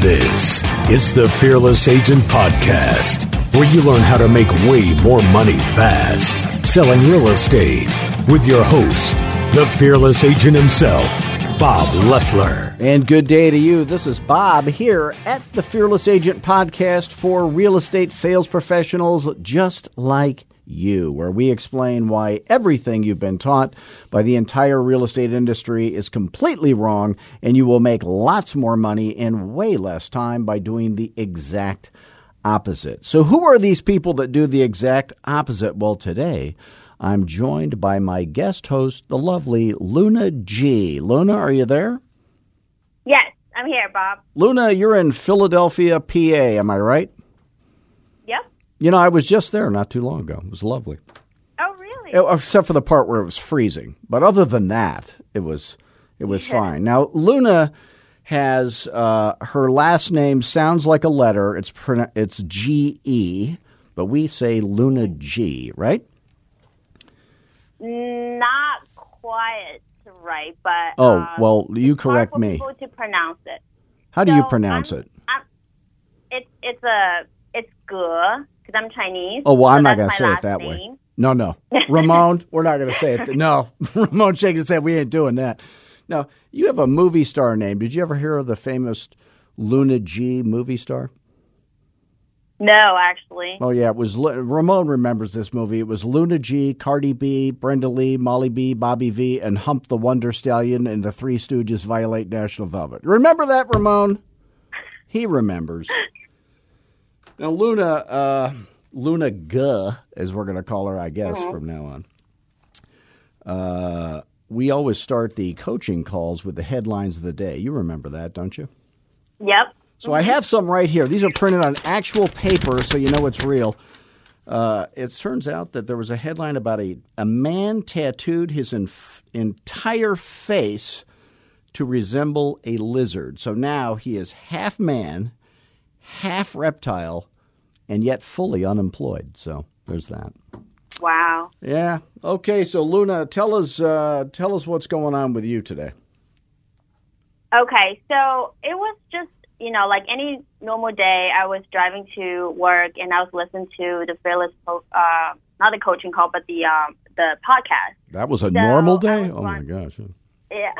This is the Fearless Agent Podcast, where you learn how to make way more money fast selling real estate with your host, the Fearless Agent himself, Bob Leffler. And good day to you. This is Bob here at the Fearless Agent Podcast for real estate sales professionals just like you, where we explain why everything you've been taught by the entire real estate industry is completely wrong, and you will make lots more money in way less time by doing the exact opposite. So, who are these people that do the exact opposite? Well, today I'm joined by my guest host, the lovely Luna G. Luna, are you there? Yes, I'm here, Bob. Luna, you're in Philadelphia, PA, am I right? You know, I was just there not too long ago. It was lovely. Oh, really? It- except for the part where it was freezing. But other than that, it was it was fine. Now, Luna has uh, her last name sounds like a letter. It's pronou- it's G E, but we say Luna G, right? Not quite right, but Oh, um, well, you correct me. To pronounce it. How do you pronounce I'm- it? I'm- it's it's a it's ge because I'm Chinese. Oh, well, I'm not going to say it that way. No, no. Ramon, we're not going to say it. No. Ramon shaking his head. We ain't doing that. No, you have a movie star name. Did you ever hear of the famous Luna G movie star? No, actually. Oh, yeah. It was Ramon remembers this movie. It was Luna G, Cardi B, Brenda Lee, Molly B, Bobby V, and Hump the Wonder Stallion and the Three Stooges violate National Velvet. Remember that, Ramon? He remembers. Now, Luna, uh, Luna G, as we're going to call her, I guess, from now on. Uh, we always start the coaching calls with the headlines of the day. You remember that, don't you? Yep. So I have some right here. These are printed on actual paper, so you know it's real. Uh, it turns out that there was a headline about a, a man tattooed his inf- entire face to resemble a lizard. So now he is half man, half reptile, and yet fully unemployed. So there's that. Wow. Yeah. Okay. So Luna, tell us uh, tell us what's going on with you today. Okay, so it was just you know like any normal day. I was driving to work and I was listening to the fearless, po- uh, not the coaching call, but the um, the podcast. That was a So, normal day. was Oh my gosh. Yeah.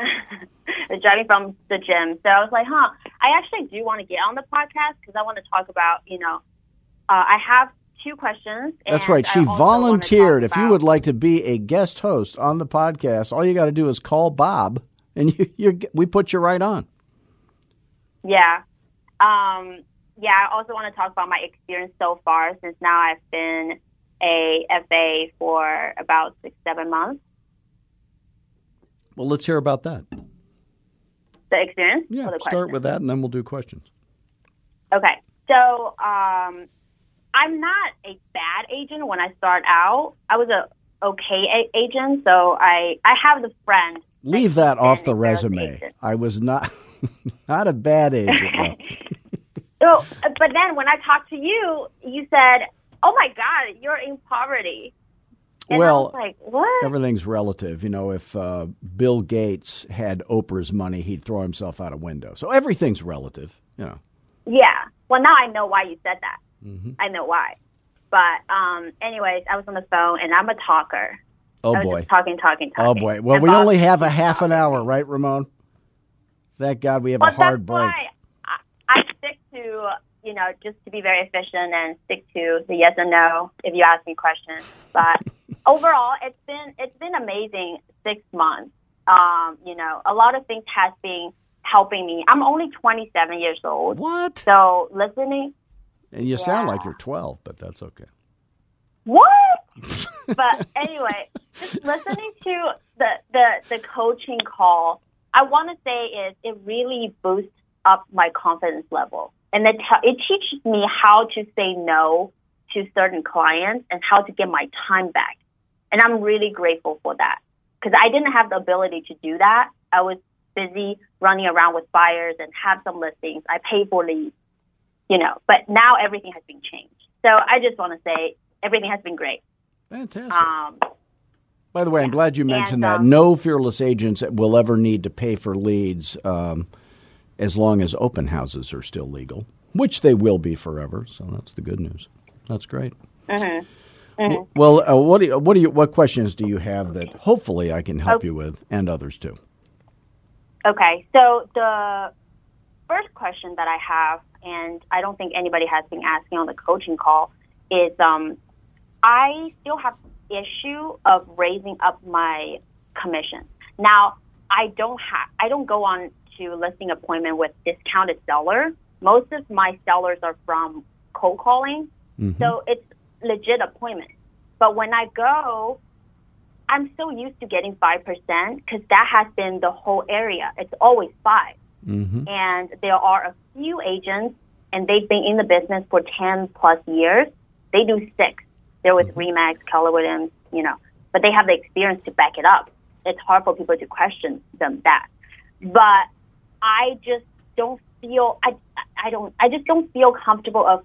Driving from the gym. So I was like, huh, I actually do want to get on the podcast because I want to talk about, you know, uh, I have two questions. That's right. She volunteered. If you would like to be a guest host on the podcast, all you got to do is call Bob, and you, you we put you right on. Yeah. Um, yeah, I also want to talk about my experience so far since now I've been a FA for about six, seven months. Well, let's hear about that. The experience? Yeah, the start with that, and then we'll do questions. Okay. So um, I'm not a bad agent when I start out. I was a okay a- agent, so I I have the friend. Leave that that off the been a sales resume. agent. I was not not a bad agent. So, but then when I talked to you, you said, "Oh my God, you're in poverty." And Well, like, "What?" Everything's relative. You know, if uh, Bill Gates had Oprah's money, he'd throw himself out a window. So everything's relative. Know. Yeah. Well, now I know why you said that. Mm-hmm. I know why. But um, anyways, I was on the phone and I'm a talker. Oh boy. just talking, talking, talking. Oh boy. Well, And we Bob only have a half an hour, right, Ramon? Thank God we have Well, a hard break. why I, I stick to you know just to be very efficient and stick to the yes and no if you ask me questions. But overall, it's been it's been amazing six months. Um, you know, a lot of things has been helping me. I'm only 27 years old, What? so listening. And you sound like you're 12, but that's okay. What? but anyway, just listening to the, the, the coaching call, I want to say is it really boosts up my confidence level. And it, it teaches me how to say no to certain clients and how to get my time back. And I'm really grateful for that because I didn't have the ability to do that. I was busy running around with buyers and have some listings. I pay for leads, you know, but now everything has been changed. So I just want to say everything has been great. Fantastic. Um, By the way, I'm glad you mentioned that. um, no fearless agents will ever need to pay for leads. Um, as long as open houses are still legal, which they will be forever. So that's the good news. That's great. Mm-hmm. Well, uh, what do you, what do you, what questions do you have that hopefully I can help Okay. you with, and others too? Okay, so the first question that I have, and I don't think anybody has been asking on the coaching call, is um, I still have issue of raising up my commission. Now, I don't have, I don't go on to listing appointment with discounted seller. Most of my sellers are from cold calling, mm-hmm. so it's legit appointment. But when I go, I'm so used to getting 5% because that has been the whole area. It's always 5 mm-hmm. And there are a few agents, and they've been in the business for 10 plus years. They do six. They're with mm-hmm. Remax, Keller Williams, you know, but they have the experience to back it up. It's hard for people to question them that. But I just don't feel, I, I don't, I just don't feel comfortable of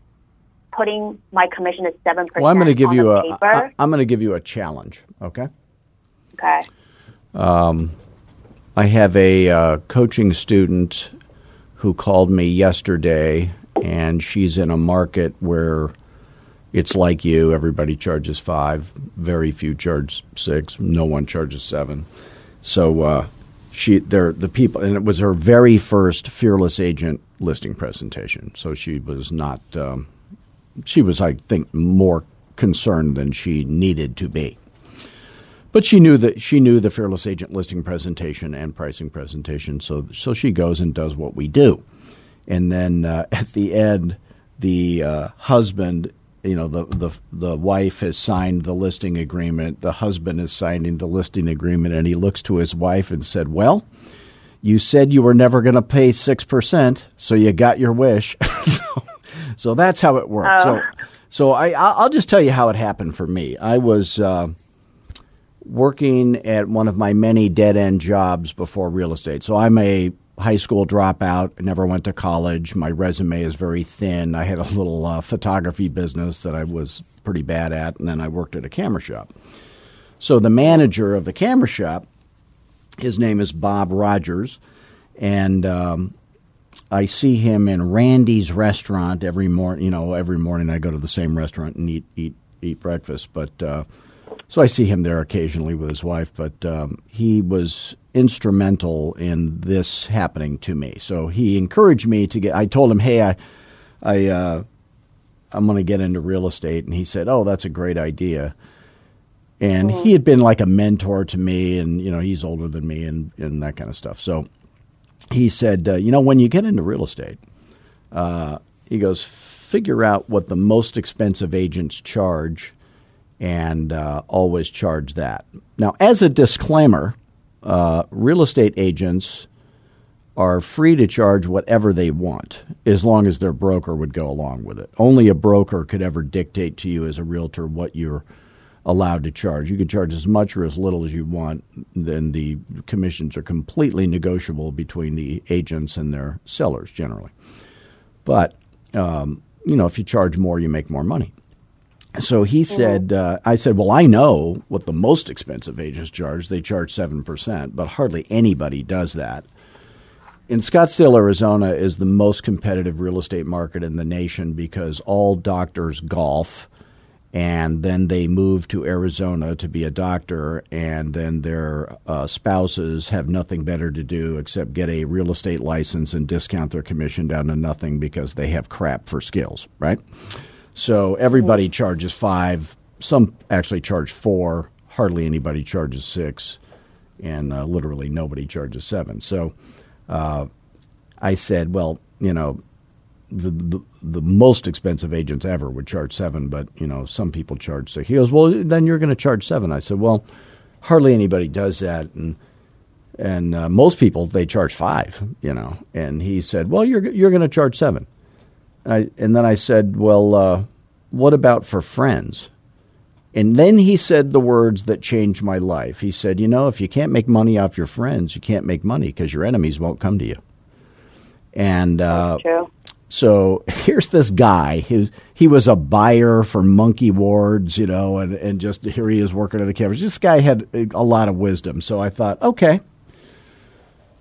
putting my commission at 7% Well, I'm going to give you a paper. I, I'm going to give you a challenge. Okay. okay. Um, I have a uh, coaching student who called me yesterday, and she's in a market where it's like you. Everybody charges five. Very few charge six. No one charges seven. So uh, she, they're the people, and it was her very first fearless agent listing presentation. So she was not. Um, she was, I think, more concerned than she needed to be. But she knew that she knew the fearless agent listing presentation and pricing presentation, so so she goes and does what we do, and then uh, at the end, the uh, husband, you know, the the the wife has signed the listing agreement. The husband is signing the listing agreement, and he looks to his wife and said, "Well." You said you were never going to pay six percent, so you got your wish. so, so that's how it works. So, so I, I'll I'll just tell you how it happened for me. I was uh, working at one of my many dead end jobs before real estate. So I'm a high school dropout, never went to college. My resume is very thin. I had a little uh, photography business that I was pretty bad at, and then I worked at a camera shop. So the manager of the camera shop, his name is Bob Rogers, and um, I see him in Randy's restaurant every morning. You know, every morning I go to the same restaurant and eat eat eat breakfast. But uh, so I see him there occasionally with his wife. But um, he was instrumental in this happening to me. So he encouraged me to get. I told him, "Hey, I, I, uh, I'm going to get into real estate," and he said, "Oh, that's a great idea." And he had been like a mentor to me, and you know he's older than me, and and that kind of stuff. So he said, uh, you know, when you get into real estate, uh, he goes, figure out what the most expensive agents charge and uh, always charge that. Now, as a disclaimer, uh, real estate agents are free to charge whatever they want as long as their broker would go along with it. Only a broker could ever dictate to you as a realtor what you're allowed to charge. You can charge as much or as little as you want. Then the commissions are completely negotiable between the agents and their sellers generally. But um, you know, if you charge more, you make more money. So he said, uh, I said, well, I know what the most expensive agents charge. They charge 7%, but hardly anybody does that. In Scottsdale, Arizona is the most competitive real estate market in the nation because all doctors golf and then they move to Arizona to be a doctor, and then their uh, spouses have nothing better to do except get a real estate license and discount their commission down to nothing because they have crap for skills, right? So everybody charges five. Some actually charge four. Hardly anybody charges six, and uh, literally nobody charges seven. So uh, I said, well, you know, the, the the most expensive agents ever would charge seven, but you know some people charge six. He goes, well, then you're going to charge seven. I said, well, hardly anybody does that, and and uh, most people they charge five, you know. And he said, well, you're you're going to charge seven. I, and then I said, well, uh, what about for friends? And then he said the words that changed my life. He said, you know, if you can't make money off your friends, you can't make money because your enemies won't come to you. And uh, so here's this guy who he was a buyer for Monkey Wards, you know, and, and just here he is working at the cameras. This guy had a lot of wisdom. So I thought, okay,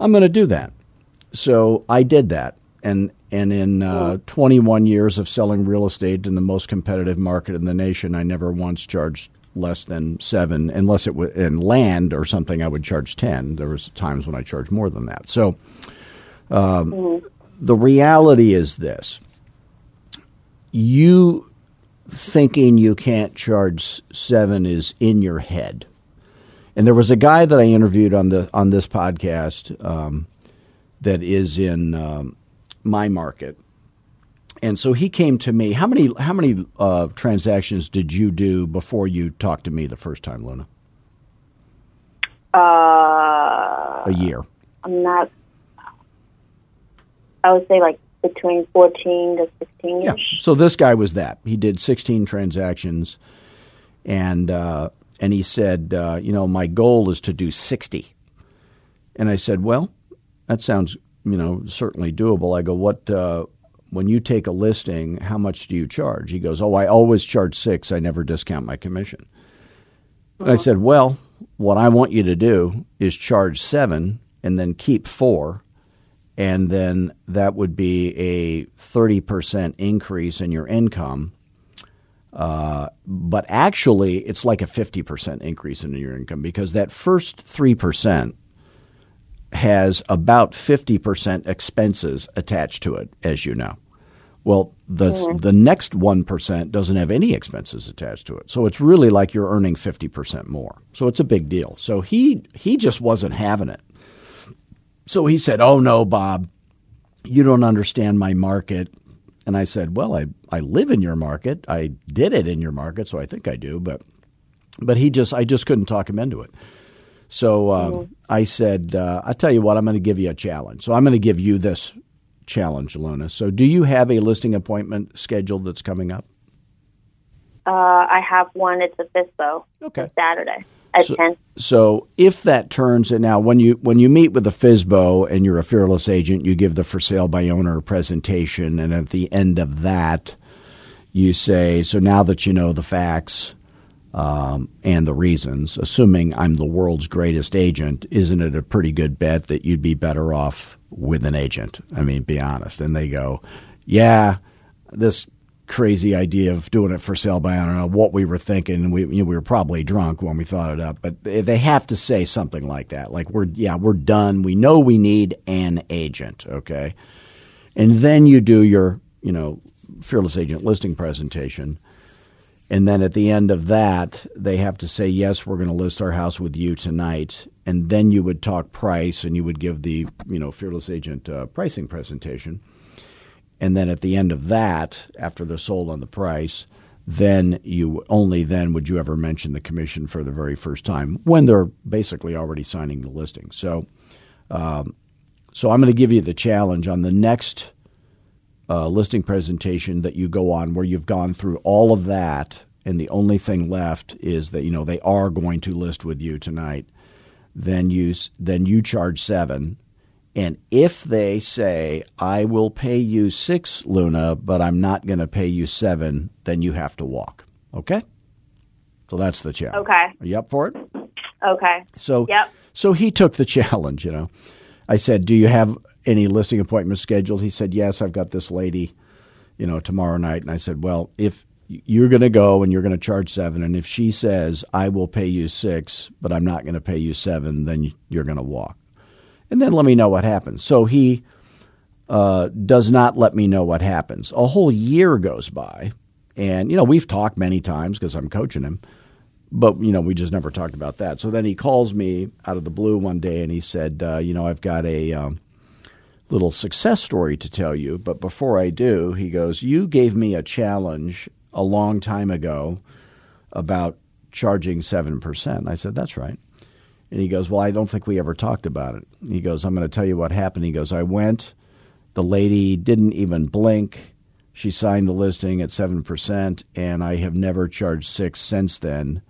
I'm going to do that. so I did that, and and in uh, 21 years of selling real estate in the most competitive market in the nation, I never once charged less than seven, unless it was in land or something. I would charge ten. There was times when I charged more than that. So, um, mm-hmm. the reality is this: you thinking you can't charge seven is in your head. And there was a guy that I interviewed on the on this podcast um, that is in um, my market, and so he came to me. How many how many uh, transactions did you do before you talked to me the first time, Luna? Uh, a year. I'm not. I would say like between 14 to 16 yeah. So this guy was that. He did 16 transactions, and uh, and he said, uh, you know, my goal is to do 60. And I said, well, that sounds, you know, certainly doable. I go, what? Uh, when you take a listing, how much do you charge? He goes, oh, I always charge six. I never discount my commission. Uh-huh. I said, well, what I want you to do is charge seven and then keep four and then that would be a 30% increase in your income. Uh, but actually, it's like a 50% increase in your income because that first 3% has about 50% expenses attached to it, as you know. Well, the mm-hmm. the next 1% doesn't have any expenses attached to it. So it's really like you're earning 50% more. So it's a big deal. So he he just wasn't having it. So he said, Oh, no, Bob, you don't understand my market. And I said, Well, I, I live in your market. I did it in your market, so I think I do. But but he just I just couldn't talk him into it. So uh, mm-hmm. I said, uh, I tell you what, I'm going to give you a challenge. So I'm going to give you this challenge, Luna. So do you have a listing appointment scheduled that's coming up? Uh, I have one. It's a FSBO. Okay. Saturday at so, 10. So if that turns and now when you when you meet with a FSBO and you're a fearless agent, you give the for sale by owner presentation and at the end of that you say, so now that you know the facts um, and the reasons, assuming I'm the world's greatest agent, isn't it a pretty good bet that you'd be better off with an agent? I mean, be honest. And they go, yeah, this crazy idea of doing it for sale by I don't know what we were thinking. We you know, we were probably drunk when we thought it up, but they have to say something like that. Like we're yeah we're done. We know we need an agent. Okay, and then you do your you know fearless agent listing presentation. And then at the end of that, they have to say, yes, we're going to list our house with you tonight. And then you would talk price and you would give the, you know, fearless agent uh, pricing presentation. And then at the end of that, after they're sold on the price, then you only then would you ever mention the commission for the very first time when they're basically already signing the listing. So, um, so I'm going to give you the challenge on the next uh, listing presentation that you go on, where you've gone through all of that, and the only thing left is that you know they are going to list with you tonight. Then you then you charge seven, and if they say, I will pay you six, Luna, but I'm not going to pay you seven, then you have to walk. Okay? So that's the challenge. Okay. Are you up for it? Okay. So, yep. so he took the challenge, you know. I said, Do you have any listing appointments scheduled? He said, Yes, I've got this lady, you know, tomorrow night. And I said, Well, if you're going to go and you're going to charge seven, and if she says, I will pay you six, but I'm not going to pay you seven, then you're going to walk and then let me know what happens. So he uh, does not let me know what happens. A whole year goes by, and you know we've talked many times because I'm coaching him, but you know we just never talked about that. So then he calls me out of the blue one day, and he said, uh, "You know, I've got a." Um, little success story to tell you, but before I do, he goes, You gave me a challenge a long time ago about charging 7%. I said, That's right. And he goes, Well, I don't think we ever talked about it. He goes, I'm going to tell you what happened. He goes, I went. The lady didn't even blink. She signed the listing at 7%, and I have never charged six since then.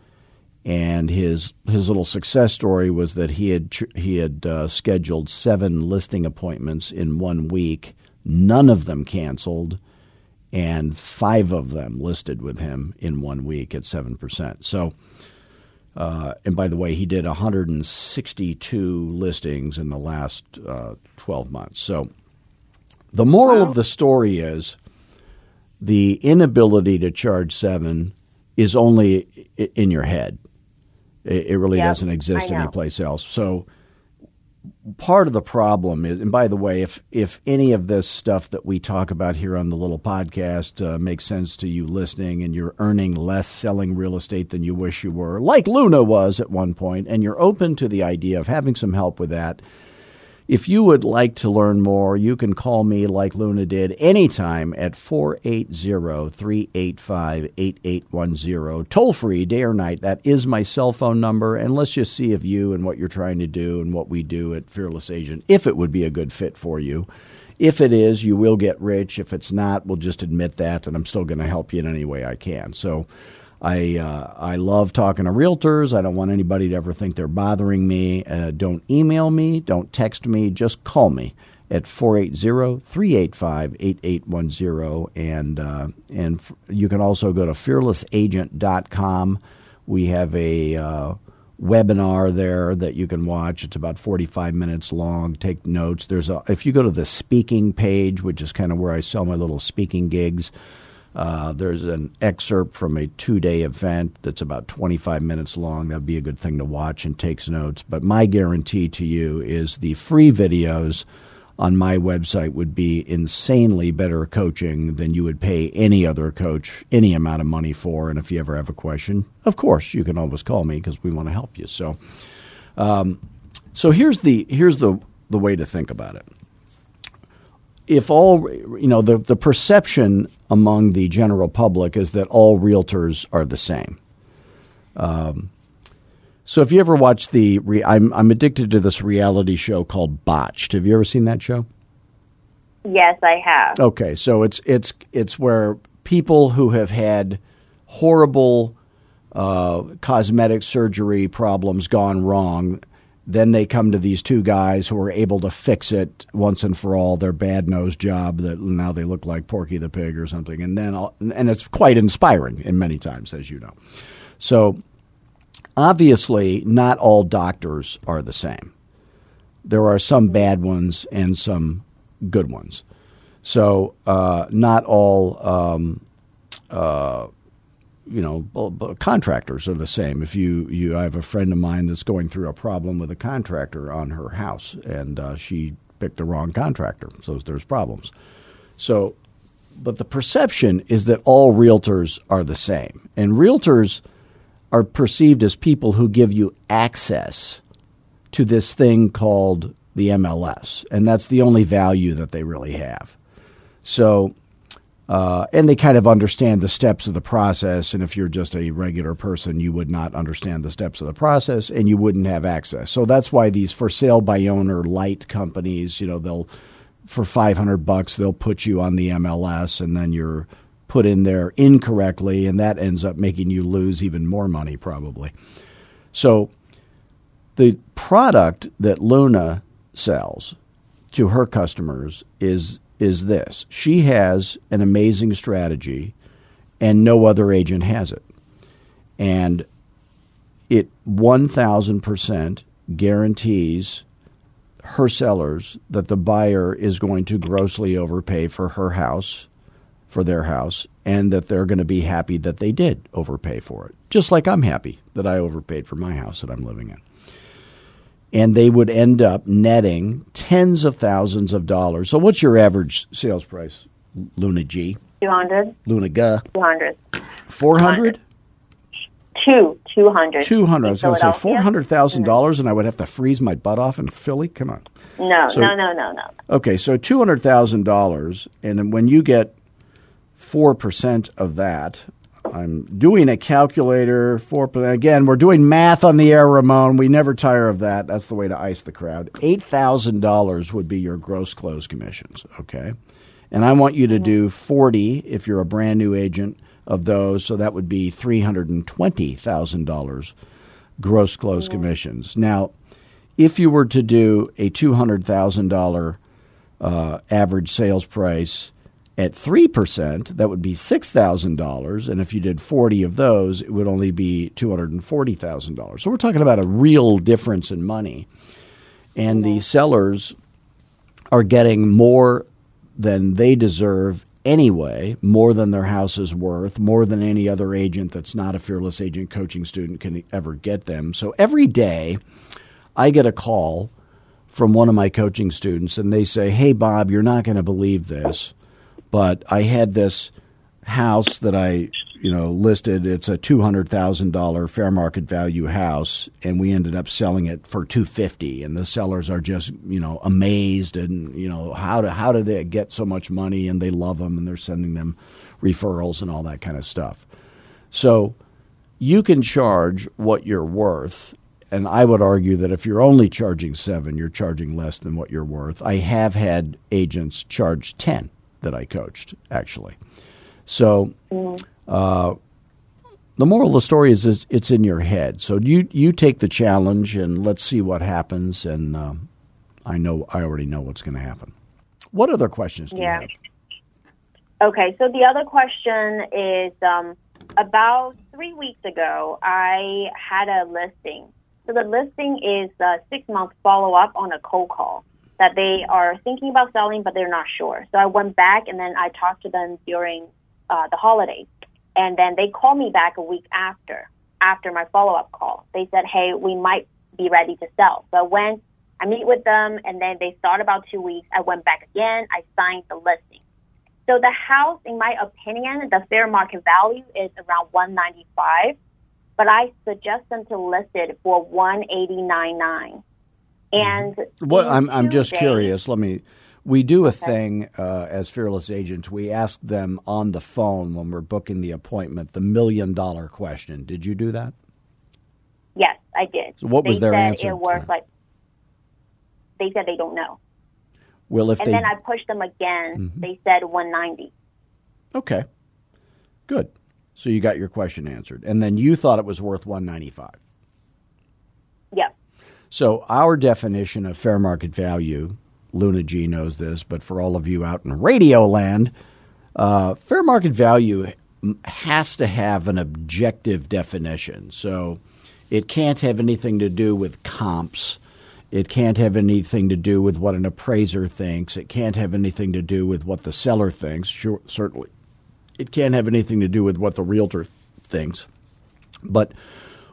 And his his little success story was that he had he had uh, scheduled seven listing appointments in one week. None of them canceled, and five of them listed with him in one week at seven percent. So Uh, and by the way, he did 162 listings in the last uh, 12 months. So the moral wow. of the story is the inability to charge seven is only in your head. It, really yep, doesn't exist anyplace else. So part of the problem is, and by the way, if if any of this stuff that we talk about here on the little podcast uh, makes sense to you listening, and you're earning less selling real estate than you wish you were, like Luna was at one point, and you're open to the idea of having some help with that if you would like to learn more, you can call me like Luna did anytime at 480 385 8810. Toll free, day or night. That is my cell phone number. And let's just see if you and what you're trying to do and what we do at Fearless Agent, if it would be a good fit for you. If it is, you will get rich. If it's not, we'll just admit that, and I'm still going to help you in any way I can. So, I uh, I love talking to realtors. I don't want anybody to ever think they're bothering me. Uh, don't email me. Don't text me. Just call me at 480-385-8810 and uh, and f- you can also go to fearlessagent.com. We have a uh, webinar there that you can watch. It's about 45 minutes long. Take notes. There's a if you go to the speaking page, which is kind of where I sell my little speaking gigs. Uh, there's an excerpt from a two day event that's about 25 minutes long. That'd be a good thing to watch and takes notes. But my guarantee to you is the free videos on my website would be insanely better coaching than you would pay any other coach any amount of money for. And if you ever have a question, of course, you can always call me because we want to help you. So, um, so here's the here's the the way to think about it if all you know the the perception among the general public is that all realtors are the same. Um, so if you ever watch the, re- I'm I'm addicted to this reality show called Botched. Have you ever seen that show? Yes, I have. Okay, so it's it's it's where people who have had horrible uh, cosmetic surgery problems gone wrong then they come to these two guys who are able to fix it once and for all their bad nose job that now they look like Porky the Pig or something, and then and it's quite inspiring in many times, as you know. So obviously, not all doctors are the same. There are some bad ones and some good ones. So uh, not all. Um, uh, you know, contractors are the same. If you, you, I have a friend of mine that's going through a problem with a contractor on her house, and uh, she picked the wrong contractor, so there's problems. So, but the perception is that all realtors are the same, and realtors are perceived as people who give you access to this thing called the MLS, and that's the only value that they really have. So uh, and they kind of understand the steps of the process. And if you're just a regular person, you would not understand the steps of the process and you wouldn't have access. So that's why these for sale by owner light companies, you know, they'll, for 500 bucks, they'll put you on the MLS and then you're put in there incorrectly. And that ends up making you lose even more money, probably. So the product that Luna sells to her customers is is this she has an amazing strategy, and no other agent has it. And it 1000% guarantees her sellers that the buyer is going to grossly overpay for her house, for their house, and that they're going to be happy that they did overpay for it. Just like I'm happy that I overpaid for my house that I'm living in and they would end up netting tens of thousands of dollars. So, what's your average sales price, Luna G? 200. Luna G? 200. 400? Two, 200. 200. I was going to say $400,000 mm-hmm. and I would have to freeze my butt off in Philly? Come on. No, so, no, no, no, no. Okay, so $200,000. And when you get 4% of that, I'm doing a calculator for again. We're doing math on the air, Ramon. We never tire of that. That's the way to ice the crowd. Eight thousand dollars would be your gross close commissions. Okay, and I want you to do forty if you're a brand new agent of those. So that would be three hundred and twenty thousand dollars gross close commissions. Now, if you were to do a two hundred thousand uh, average sales price At 3%, that would be $6,000. And if you did 40 of those, it would only be $240,000. So we're talking about a real difference in money. And the sellers are getting more than they deserve anyway, more than their house is worth, more than any other agent that's not a fearless agent coaching student can ever get them. So every day I get a call from one of my coaching students and they say, Hey, Bob, you're not going to believe this, but I had this house that I you know, listed. It's a two hundred thousand dollar fair market value house, and we ended up selling it for two fifty. And the sellers are just you know amazed, and you know how do how did they get so much money? And they love them, and they're sending them referrals and all that kind of stuff. So you can charge what you're worth. And I would argue that if you're only charging seven, you're charging less than what you're worth. I have had agents charge 10 that I coached, actually. So. Uh, the moral of the story is, is it's in your head. So you you take the challenge and let's see what happens. And um, I know I already know what's going to happen. What other questions do yeah. you have? Okay, so the other question is um, about three weeks ago, I had a listing. So the listing is a six month follow up on a cold call that they are thinking about selling, but they're not sure. So I went back and then I talked to them during uh, the holidays. And then they called me back a week after, after my follow up call. They said, hey, we might be ready to sell. So I went, I meet with them, and then they start about two weeks. I went back again. I signed the listing. So the house, in my opinion, the fair market value is around 195, but I suggest them to list it for 189.9. And what I'm I'm just days, curious. Let me we do a okay. thing uh, as fearless agents. We ask them on the phone when we're booking the appointment the million dollar question. Did you do that? Yes, I did. So what they was their answer? It was like they said they don't know. Well, if and they... then I pushed them again. Mm-hmm. They said 190. Okay, good. So you got your question answered, and then you thought it was worth 195. So our definition of fair market value Luna G knows this, but for all of you out in radio land, uh, fair market value has to have an objective definition. So it can't have anything to do with comps. It can't have anything to do with what an appraiser thinks. It can't have anything to do with what the seller thinks. Sure, certainly, it can't have anything to do with what the realtor thinks. But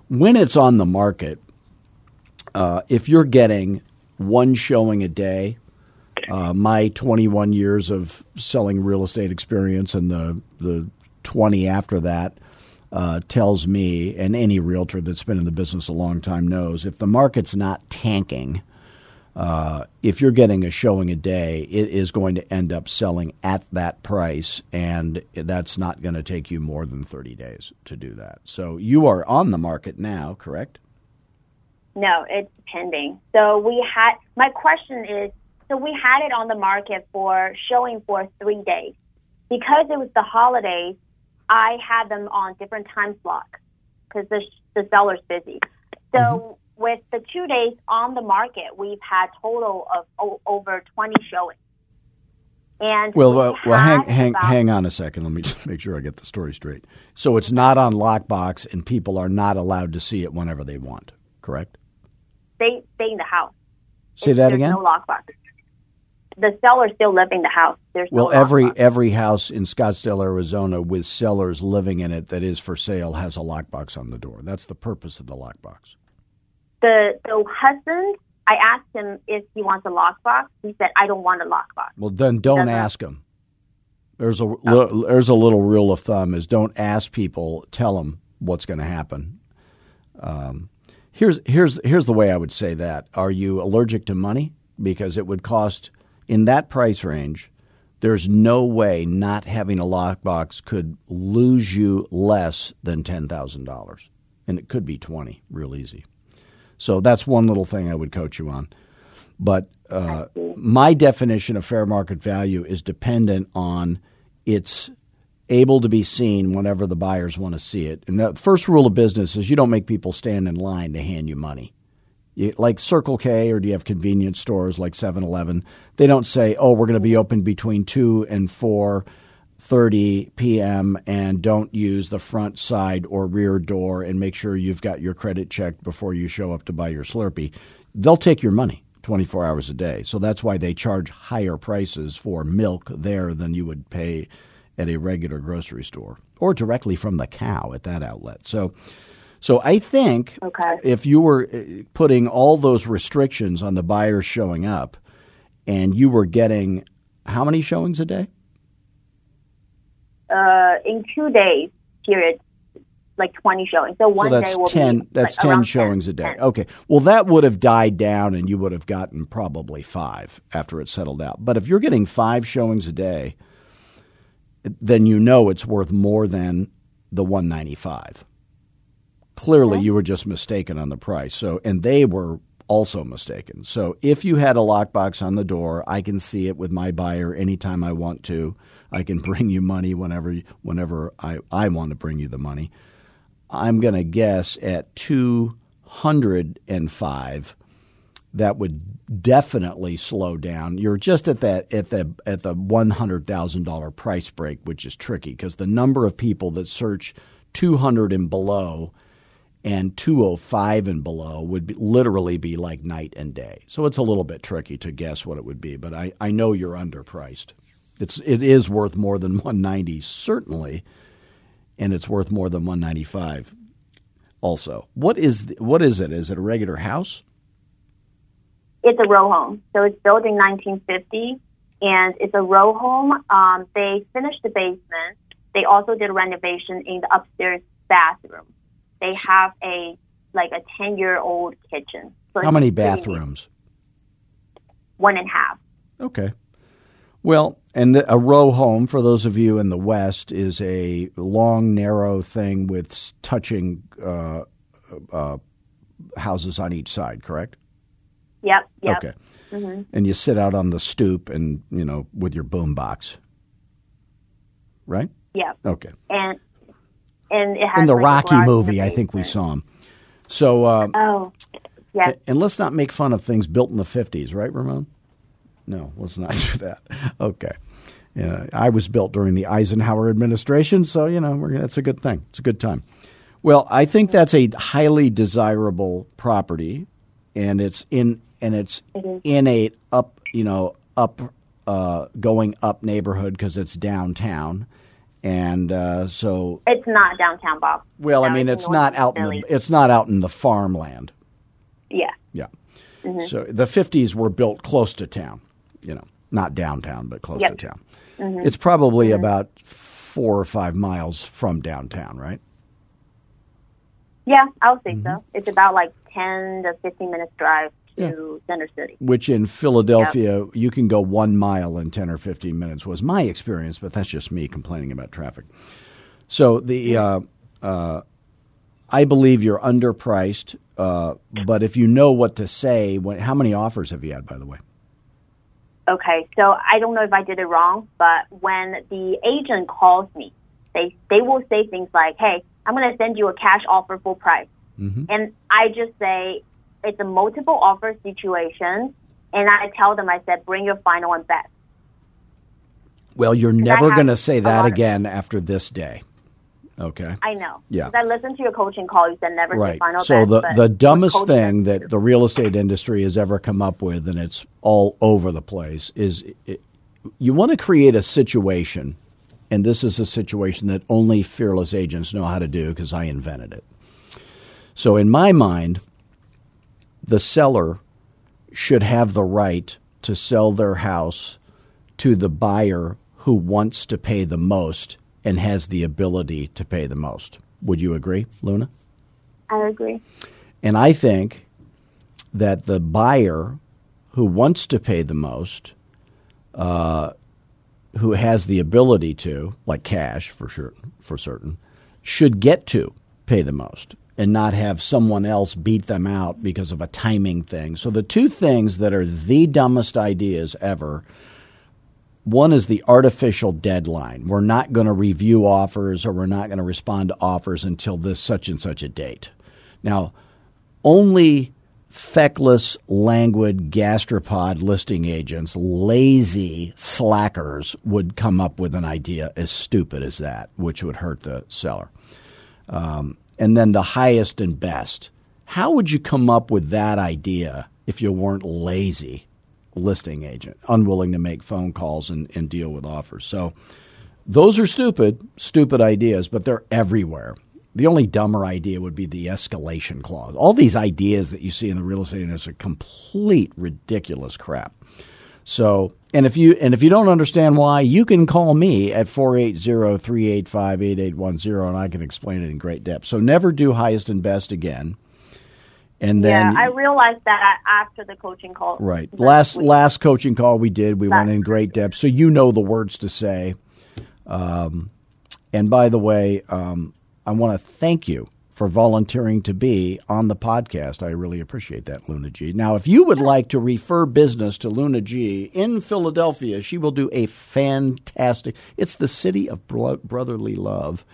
when it's on the market, uh, if you're getting one showing a day, uh, my 21 years of selling real estate experience and the the 20 after that uh, tells me, and any realtor that's been in the business a long time knows, if the market's not tanking, uh, if you're getting a showing a day, it is going to end up selling at that price, and that's not going to take you more than 30 days to do that. So you are on the market now, correct? No, it's pending. So we had, my question is so we had it on the market for showing for three days. Because it was the holidays, I had them on different time slots because the, the seller's busy. So mm-hmm. with the two days on the market, we've had total of o- over 20 showings. And well, well, well hang, hang, hang on a second. Let me just make sure I get the story straight. So it's not on lockbox, and people are not allowed to see it whenever they want. Correct? They stay in the house. Say that again. No lockbox the seller's still living the house. There's well, no every every house in Scottsdale, Arizona, with sellers living in it that is for sale has a lockbox on the door. That's the purpose of the lockbox. The the husband, I asked him if he wants a lockbox. He said, "I don't want a lockbox." Well, then don't ask him. There's a oh. there's a little rule of thumb: is don't ask people, tell them what's going to happen. Um, here's here's here's the way I would say that: Are you allergic to money? Because it would cost in that price range, there's no way not having a lockbox could lose you less than $10,000. And it could be 20 real easy. So that's one little thing I would coach you on. But uh, my definition of fair market value is dependent on its able to be seen whenever the buyers want to see it. And the first rule of business is you don't make people stand in line to hand you money You, like Circle K, or do you have convenience stores like 7 Eleven? They don't say, oh, we're going to be open between 2 and 4 30 p.m. and don't use the front side or rear door and make sure you've got your credit checked before you show up to buy your Slurpee. They'll take your money 24 hours a day. So that's why they charge higher prices for milk there than you would pay at a regular grocery store or directly from the cow at that outlet. So so I think Okay. if you were uh, putting all those restrictions on the buyers showing up and you were getting how many showings a day? Uh, in two days period, like 20 showings. So one so that's day will 10 be that's like 10 showings 10, a day 10. okay well that would have died down and you would have gotten probably 5 after it settled out but if you're getting 5 showings a day then you know it's worth more than the 195 clearly you were just mistaken on the price. So and they were also mistaken. So if you had a lockbox on the door i can see it with my buyer anytime i want to. I can bring you money whenever whenever i, I want to bring you the money. I'm going to guess at 205 that would definitely slow down. You're just at that at the at the $100,000 price break, which is tricky because the number of people that search 200 and below and 205 and below would be, literally be like night and day. So it's a little bit tricky to guess what it would be, but I, I know you're underpriced. It's it is worth more than 190 certainly and it's worth more than 195 also what is the, what is it is it a regular house It's a row home. So it's built in 1950, and it's a row home. Um, they finished the basement. They also did renovation in the upstairs bathroom. They have a like a 10 year old kitchen. So how many bathrooms One and a half. okay well and the, a row home for those of you in the west is a long narrow thing with touching uh, uh, houses on each side correct Yep. Yep. okay and you sit out on the stoop and you know with your boom box right Yeah. okay And and it has in the like, Rocky garage in the movie, I think we saw him. So, uh, Oh, yes. and let's not make fun of things built in the fifties, right, Ramon? No, let's not do that. Okay. Yeah, I was built during the Eisenhower administration, so you know we're, that's a good thing. It's a good time. Well, I think that's a highly desirable property, and it's in and it's in a up you know up uh, going up neighborhood because it's downtown, and uh, so It's not downtown, Bob. well, I mean, in it's not out in the it's not out in the farmland. Yeah. Yeah. So the fifties were built close to town, you know, not downtown, but close Yep. to town. It's probably about four or five miles from downtown, right? Yeah, I would say Mm-hmm. so. It's about like 10 to 15 minutes drive to Center City. Which in Philadelphia you can go one mile in ten or fifteen minutes was my experience, but that's just me complaining about traffic. So the uh, uh, I believe you're underpriced, uh, but if you know what to say, when, how many offers have you had, by the way? Okay, so I don't know if I did it wrong, but when the agent calls me, they they will say things like, "Hey, I'm going to send you a cash offer full price," and I just say it's a multiple offer situation, and I tell them, I said, "Bring your final and best." Well, you're never going to say that again after this day. Okay. I know. Yeah. I listened to your coaching call. You said never say Right. final So best. the the dumbest thing that the real estate industry has ever come up with, and it's all over the place, is it, you want to create a situation, and this is a situation that only fearless agents know how to do because I invented it. So in my mind, the seller should have the right to sell their house to the buyer who wants to pay the most and has the ability to pay the most. Would you agree, Luna? I agree. And I think that the buyer who wants to pay the most, uh, who has the ability to, like cash for sure, for certain, should get to pay the most and not have someone else beat them out because of a timing thing. So the two things that are the dumbest ideas ever one is the artificial deadline. We're not going to review offers or we're not going to respond to offers until this such and such a date. Now, only feckless, languid gastropod listing agents, lazy slackers, would come up with an idea as stupid as that, which would hurt the seller. Um, and then the highest and best. How would you come up with that idea if you weren't lazy listing agent, unwilling to make phone calls and, and deal with offers? So those are stupid, stupid ideas, but they're everywhere. The only dumber idea would be the escalation clause. All these ideas that you see in the real estate industry are complete ridiculous crap. So, and if you and if you don't understand why, you can call me at 480-385-8810 and I can explain it in great depth. So never do highest and best again. And then yeah, I realized that after the coaching call. Right. Last week. last coaching call we did, we That's went in great depth. So you know the words to say. Um, and by the way, um, I want to thank you for volunteering to be on the podcast. I really appreciate that, Luna Ge. Now, if you would like to refer business to Luna Ge in Philadelphia, she will do a fantastic. It's the city of brotherly love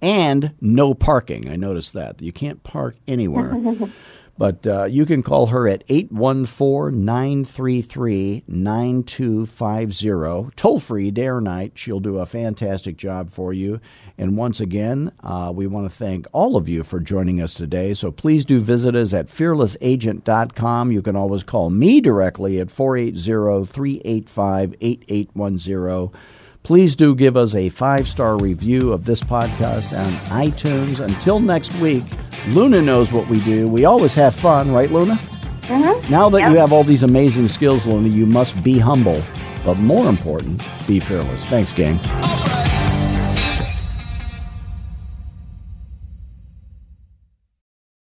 and no parking. I noticed that. You can't park anywhere. But uh, you can call her at 814 933 9250. Toll free, day or night. She'll do a fantastic job for you. And once again, uh, we want to thank all of you for joining us today. So please do visit us at fearlessagent.com. You can always call me directly at 480 385 8810. Please do give us a five star review of this podcast on iTunes. Until next week, Luna knows what we do. We always have fun, right, Luna? Mm-hmm. Now that yep. you have all these amazing skills, Luna, you must be humble, but more important, be fearless. Thanks, gang.